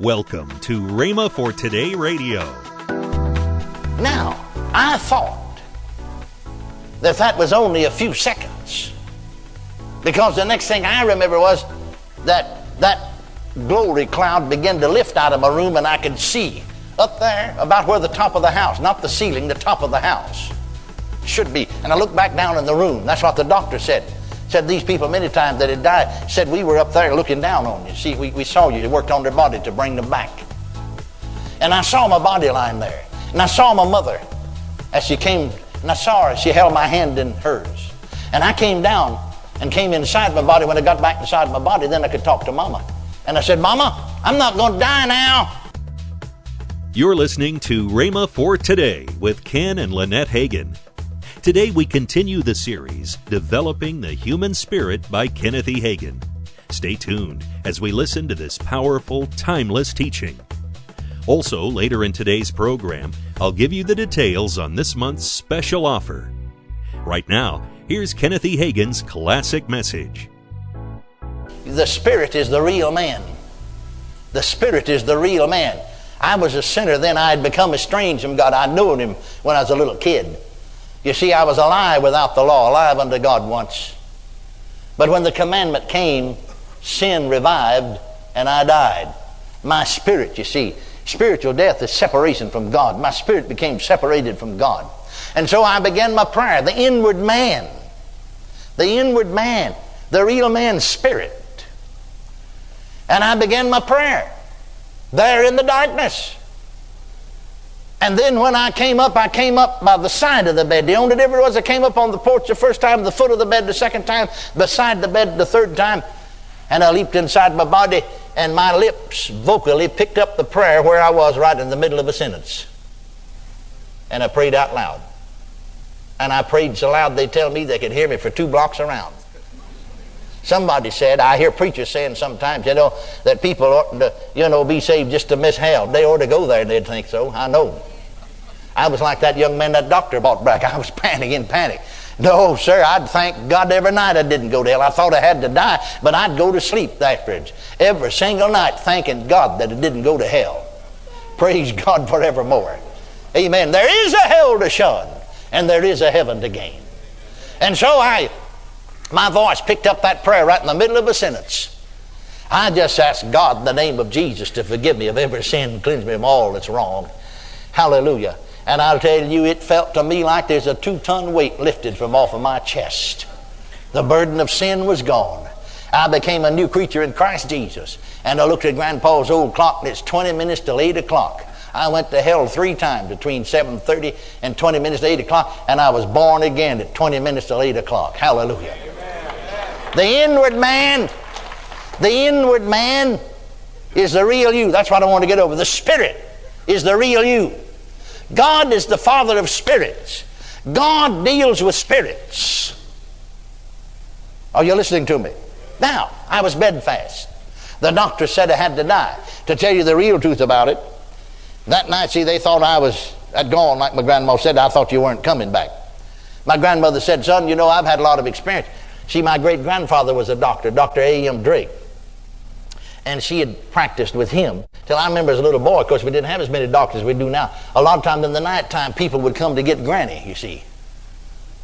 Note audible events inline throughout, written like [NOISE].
Welcome to Rhema for Today Radio. Now, I thought that that was only a few seconds. Because the next thing I remember was that that glory cloud began to lift out of my room and I could see up there about where the top of the house, not the ceiling, the top of the house should be. And I looked back down in the room. That's what the doctor said. Said these people many times that had died said we were up there looking down on you. See, we, we saw you. You worked on their body to bring them back. And I saw my body lying there. And I saw my mother as she came, and I saw her. She held my hand in hers. And I came down and came inside my body. When I got back inside my body, then I could talk to Mama. And I said, Mama, I'm not going to die now. You're listening to Rhema for Today with Ken and Lynette Hagin. Today we continue the series, Developing the Human Spirit by Kenneth E. Hagin. Stay tuned as we listen to this powerful, timeless teaching. Also, later in today's program, I'll give you the details on this month's special offer. Right now, here's Kenneth E. Hagin's classic message. The Spirit is the real man. The Spirit is the real man. I was a sinner then. I had become estranged from God. I knew him when I was a little kid. You see, I was alive without the law, alive unto God once. But when the commandment came, sin revived and I died. My spirit, you see, spiritual death is separation from God. My spirit became separated from God. And so I began my prayer, the inward man, the inward man, the real man's spirit. And I began my prayer there in the darkness. And then when I came up, I came up by the side of the bed. The only difference was I came up on the porch the first time, the foot of the bed the second time, beside the bed the third time, and I leaped inside my body, and my lips vocally picked up the prayer where I was right in the middle of a sentence. And I prayed out loud. And I prayed so loud they tell me they could hear me for two blocks around. Somebody said, I hear preachers saying sometimes, you know, that people ought to, you know, be saved just to miss hell. They ought to go there they'd think so. I know. I was like that young man that doctor brought back. I was [LAUGHS] panicking in panic. No, sir, I'd thank God every night I didn't go to hell. I thought I had to die, but I'd go to sleep afterwards. Every single night thanking God that I didn't go to hell. Praise [LAUGHS] God forevermore. Amen. There is a hell to shun, and there is a heaven to gain. And so I, my voice picked up that prayer right in the middle of a sentence. I just asked God in the name of Jesus to forgive me of every sin, cleanse me of all that's wrong. Hallelujah. And I'll tell you, it felt to me like there's a two ton weight lifted from off of my chest. The burden of sin was gone. I became a new creature in Christ Jesus. And I looked at Grandpa's old clock, and it's 20 minutes till 8 o'clock. I went to hell three times between 7.30 and 20 minutes to 8 o'clock, and I was born again at 20 minutes till 8 o'clock. Hallelujah. The inward man, the inward man is the real you. That's what I want to get over. The spirit is the real you. God is the Father of spirits. God deals with spirits. Are you listening to me? Now, I was bedfast. The doctor said I had to die. To tell you the real truth about it, that night, see, they thought I was had gone, like my grandma said. I thought you weren't coming back. My grandmother said, Son, you know, I've had a lot of experience. See, my great grandfather was a doctor, Dr. A.M. Drake. And she had practiced with him till I remember as a little boy. Of course, we didn't have as many doctors as we do now. A lot of times in the nighttime, people would come to get Granny, you see,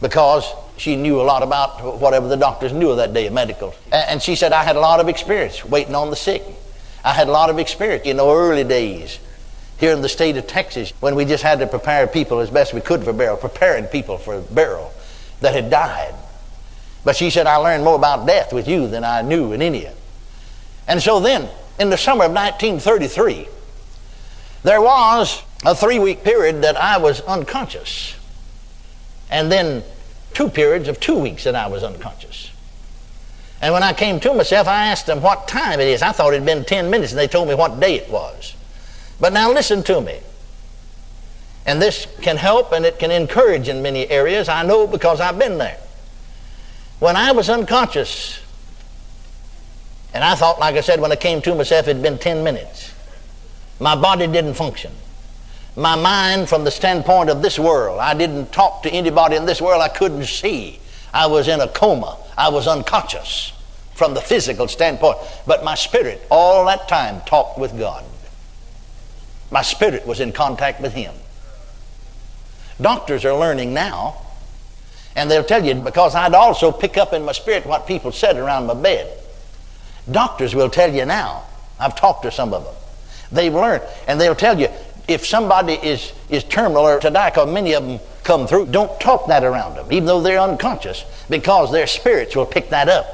because she knew a lot about whatever the doctors knew of that day of medical. And she said, I had a lot of experience waiting on the sick. I had a lot of experience in the early days here in the state of Texas when we just had to prepare people as best we could for burial, preparing people for burial that had died. But she said, I learned more about death with you than I knew in India. And so then, in the summer of 1933, there was a three week period that I was unconscious. And then two periods of two weeks that I was unconscious. And when I came to myself, I asked them what time it is. I thought it had been 10 minutes, and they told me what day it was. But now listen to me. And this can help and it can encourage in many areas. I know because I've been there. When I was unconscious, and I thought, like I said, when I came to myself, it had been 10 minutes. My body didn't function. My mind, from the standpoint of this world, I didn't talk to anybody in this world I couldn't see. I was in a coma. I was unconscious from the physical standpoint. But my spirit, all that time, talked with God. My spirit was in contact with him. Doctors are learning now, and they'll tell you because I'd also pick up in my spirit what people said around my bed. Doctors will tell you now. I've talked to some of them. They've learned, and they'll tell you if somebody is, is terminal or to die, because many of them come through, don't talk that around them, even though they're unconscious, because their spirits will pick that up.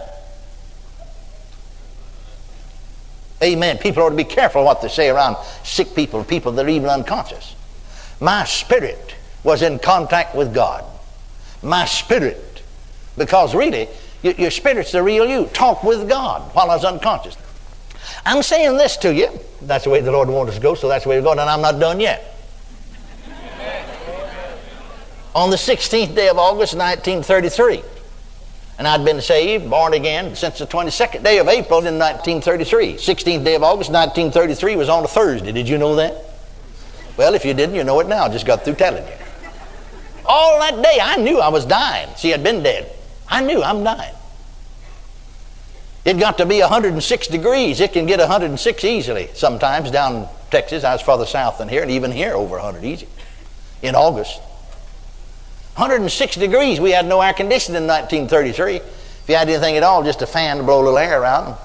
Amen. People ought to be careful what they say around sick people, people that are even unconscious. My spirit was in contact with God. My spirit. Because really, your spirit's the real you. Talk with God while I was unconscious. I'm saying this to you. That's the way the Lord wants us to go, so that's the way we're going, and I'm not done yet. On the 16th day of August, 1933, and I'd been saved, born again, since the 22nd day of April in 1933. 16th day of August, 1933 was on a Thursday. Did you know that? Well, if you didn't, you know it now. Just got through telling you. All that day, I knew I was dying. See, I'd been dead. I knew I'm dying. It got to be 106 degrees. It can get 106 easily sometimes down in Texas. I was farther south than here, and even here over 100 easy in August. 106 degrees. We had no air conditioning in 1933. If you had anything at all, just a fan to blow a little air around.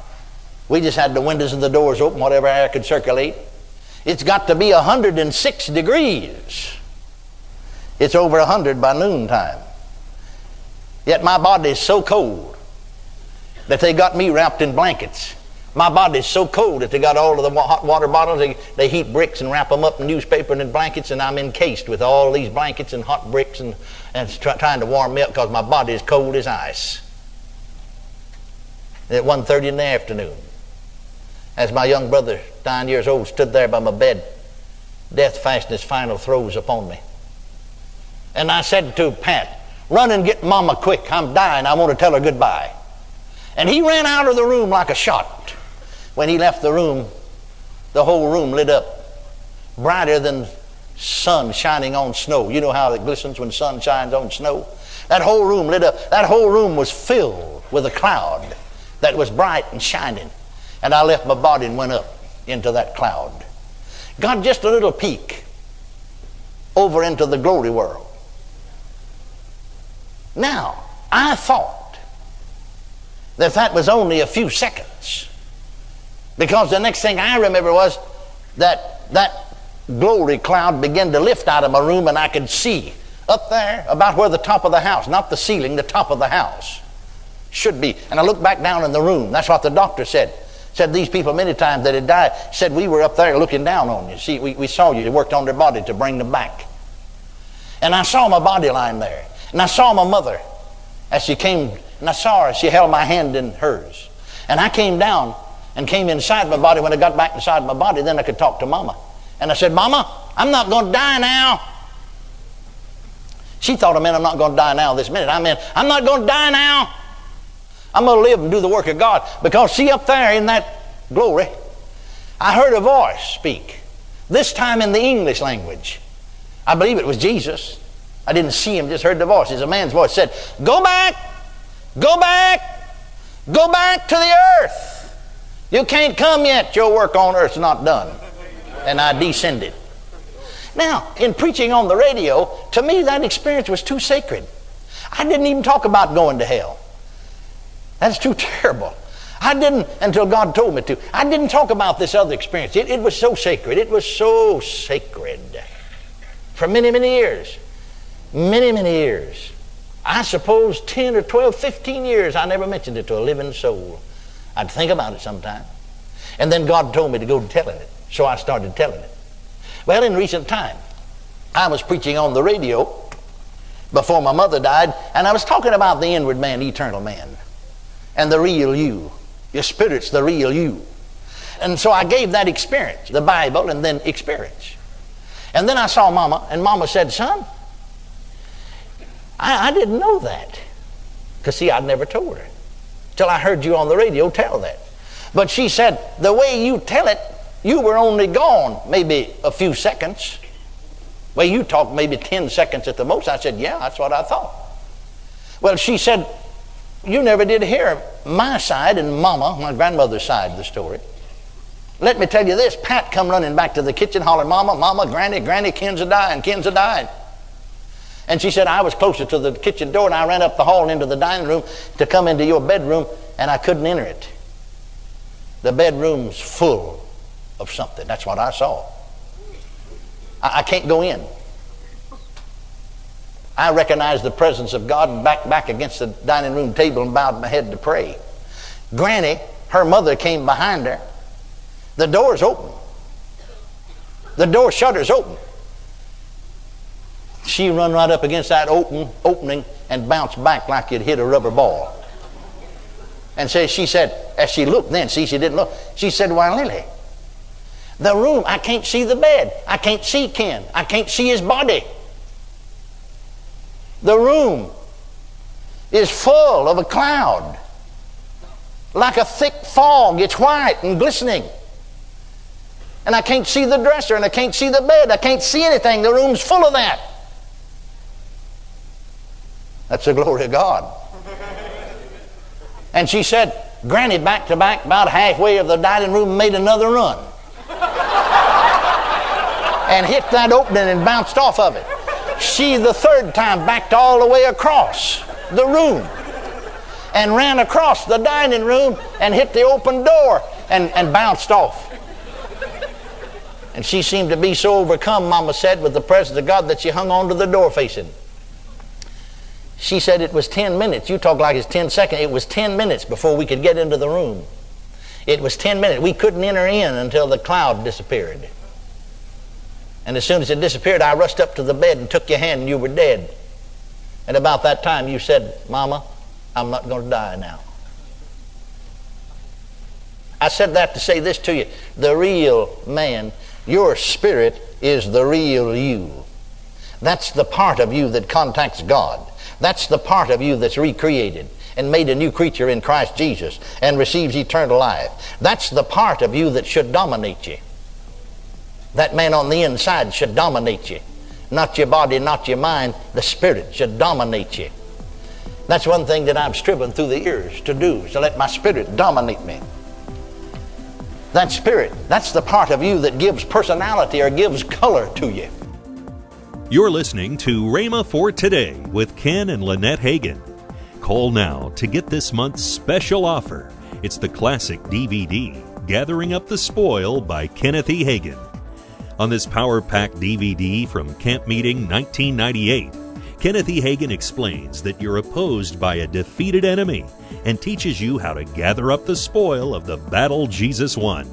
We just had the windows and the doors open, whatever air could circulate. It's got to be 106 degrees. It's over 100 by noontime. Yet my body is so cold that they got me wrapped in blankets. My body is so cold that they got all of the hot water bottles. They, they heat bricks and wrap them up in newspaper and in blankets, and I'm encased with all these blankets and hot bricks and, and try, trying to warm me up because my body is cold as ice. At 1.30 in the afternoon, as my young brother, nine years old, stood there by my bed, death fastened his final throes upon me. And I said to Pat, run and get Mama quick. I'm dying. I want to tell her goodbye. And he ran out of the room like a shot. When he left the room, the whole room lit up brighter than sun shining on snow. You know how it glistens when sun shines on snow? That whole room lit up. That whole room was filled with a cloud that was bright and shining. And I left my body and went up into that cloud. Got just a little peek over into the glory world. Now, I thought that that was only a few seconds. Because the next thing I remember was that that glory cloud began to lift out of my room and I could see up there about where the top of the house, not the ceiling, the top of the house should be. And I looked back down in the room. That's what the doctor said. Said these people many times that had died, said we were up there looking down on you. See, we, we saw you. You worked on their body to bring them back. And I saw my body lying there. And I saw my mother as she came and I saw her. She held my hand in hers. And I came down and came inside my body. When I got back inside my body, then I could talk to Mama. And I said, Mama, I'm not going to die now. She thought I meant I'm not going to die now this minute. I meant, I'm not going to die now. I'm going to live and do the work of God. Because, see, up there in that glory, I heard a voice speak. This time in the English language. I believe it was Jesus. I didn't see him, just heard the voice. It's a man's voice. Said, Go back Go back. Go back to the earth. You can't come yet. Your work on earth's not done. And I descended. Now, in preaching on the radio, to me that experience was too sacred. I didn't even talk about going to hell. That's too [LAUGHS] terrible. I didn't until God told me to. I didn't talk about this other experience. It, it was so sacred. It was so sacred. For many, many years. Many, many years. I suppose 10 or 12, 15 years, I never mentioned it to a living soul. I'd think about it sometime. And then God told me to go telling it. So I started telling it. Well, in recent time, I was preaching on the radio before my mother died, and I was talking about the inward man, eternal man, and the real you. Your spirit's the real you. And so I gave that experience, the Bible, and then experience. And then I saw Mama, and Mama said, Son, I, I didn't know that. Because, see, I'd never told her. Till I heard you on the radio tell that. But she said, the way you tell it, you were only gone maybe a few seconds. Well, you talked maybe 10 seconds at the most. I said, yeah, that's what I thought. Well, she said, you never did hear my side and Mama, my grandmother's side of the story. Let me tell you this Pat come running back to the kitchen hollering, Mama, Mama, Granny, Granny, Ken's a dying, Ken's a dying. And she said, I was closer to the kitchen door and I ran up the hall into the dining room to come into your bedroom and I couldn't enter it. The bedroom's full of something. That's what I saw. I, I can't go in. I recognized the presence of God and back back against the dining room table and bowed my head to pray. Granny, her mother came behind her. The door's open. The door shutter's open. She run right up against that open opening and bounced back like you'd hit a rubber ball. And so she said, as she looked then, see, she didn't look. She said, Why, Lily, the room, I can't see the bed. I can't see Ken. I can't see his body. The room is full of a cloud. Like a thick fog. It's white and glistening. And I can't see the dresser and I can't see the bed. I can't see anything. The room's full of that. That's the glory of God. And she said, Granny back to back, about halfway of the dining room, made another run. and hit that opening and bounced off of it. She, the third time, backed all the way across the room and ran across the dining room and hit the open door and, and bounced off. And she seemed to be so overcome, Mama said, with the presence of God that she hung onto the door facing. She said it was 10 minutes. You talk like it's 10 seconds. It was 10 minutes before we could get into the room. It was 10 minutes. We couldn't enter in until the cloud disappeared. And as soon as it disappeared, I rushed up to the bed and took your hand, and you were dead. And about that time, you said, Mama, I'm not going to die now. I said that to say this to you. The real man, your spirit is the real you. That's the part of you that contacts God. That's the part of you that's recreated and made a new creature in Christ Jesus and receives eternal life. That's the part of you that should dominate you. That man on the inside should dominate you. Not your body, not your mind. The spirit should dominate you. That's one thing that I've striven through the years to do, is to let my spirit dominate me. That spirit, that's the part of you that gives personality or gives color to you. You're listening to Rhema for Today with Ken and Lynette Hagin. Call now to get this month's special offer. It's the classic DVD, Gathering Up the Spoil by Kenneth E. Hagin. On this Power Pack DVD from Camp Meeting 1998, Kenneth E. Hagin explains that you're opposed by a defeated enemy and teaches you how to gather up the spoil of the battle Jesus won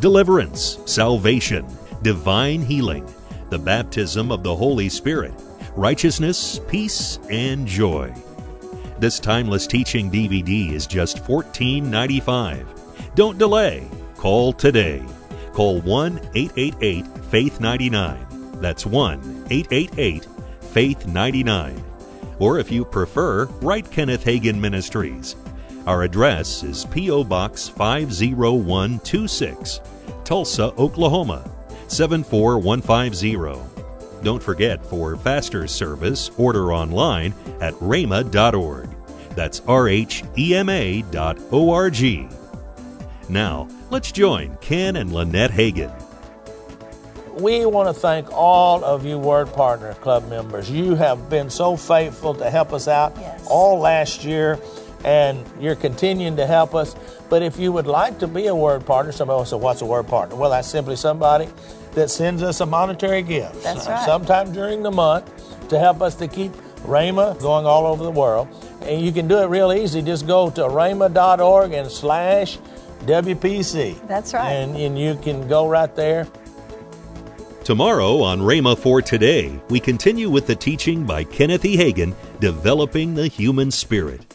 deliverance, salvation, divine healing the baptism of the Holy Spirit, righteousness, peace, and joy. This timeless teaching DVD is just $14.95. Don't delay. Call today. Call 1 888 Faith 99. That's 1 888 Faith 99. Or if you prefer, write Kenneth Hagin Ministries. Our address is P.O. Box 50126, Tulsa, Oklahoma 74150. Don't forget for faster service, order online at rhema.org. That's R H E M A dot O R G. Now, let's join Ken and Lynette Hagin. We want to thank all of you Word Partner Club members. You have been so faithful to help us out Yes. all last year, and you're continuing to help us. But if you would like to be a Word Partner, somebody will say, What's a Word Partner? Well, that's simply somebody that sends us a monetary gift That's right. sometime during the month to help us to keep Rhema going all over the world. And you can do it real easy. Just go to rhema.org and slash WPC. That's right. And, and you can go right there. Tomorrow on Rhema for Today, we continue with the teaching by Kenneth E. Hagin, Developing the Human Spirit.